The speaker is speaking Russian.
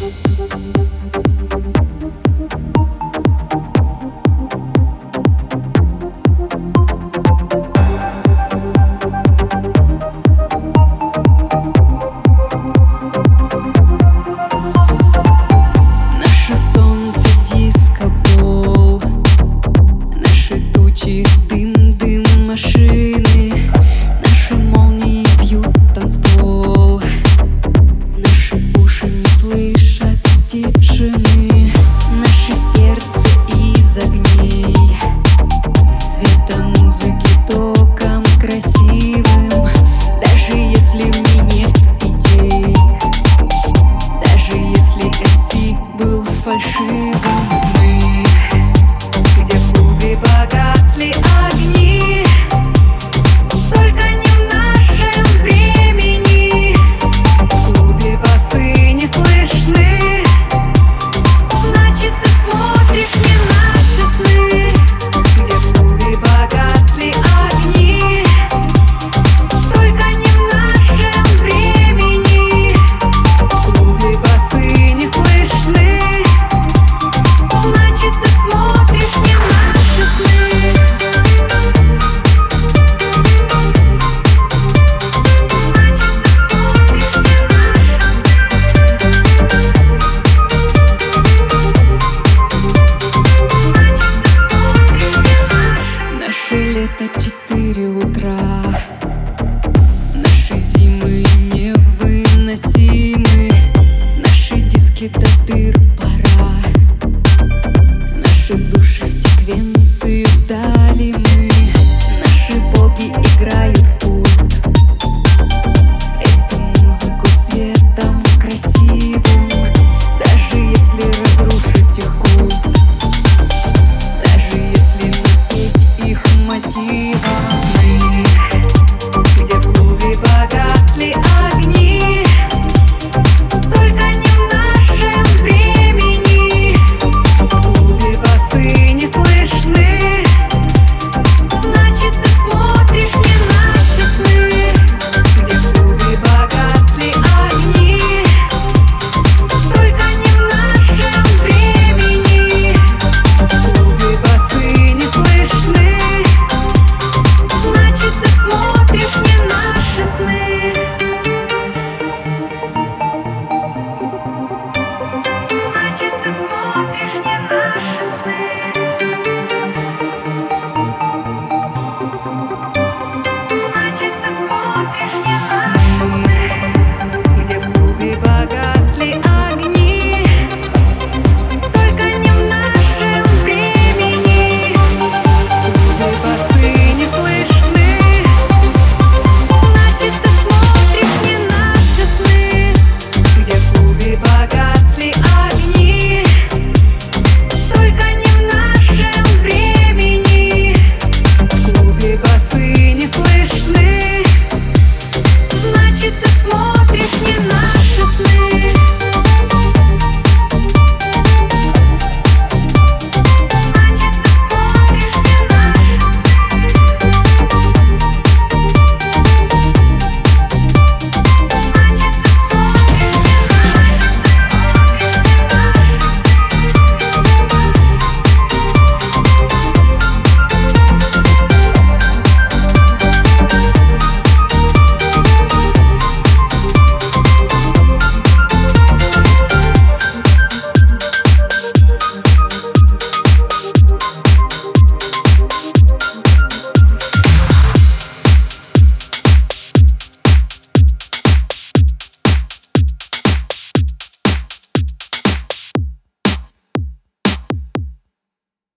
Наше тишины Наше сердце из огней. Музыки током красивым Даже если в нет идей. Даже если МС был фальшивым Сны, где в клубе погасли огни Наше лето четыре утра. Наши зимы невыносимы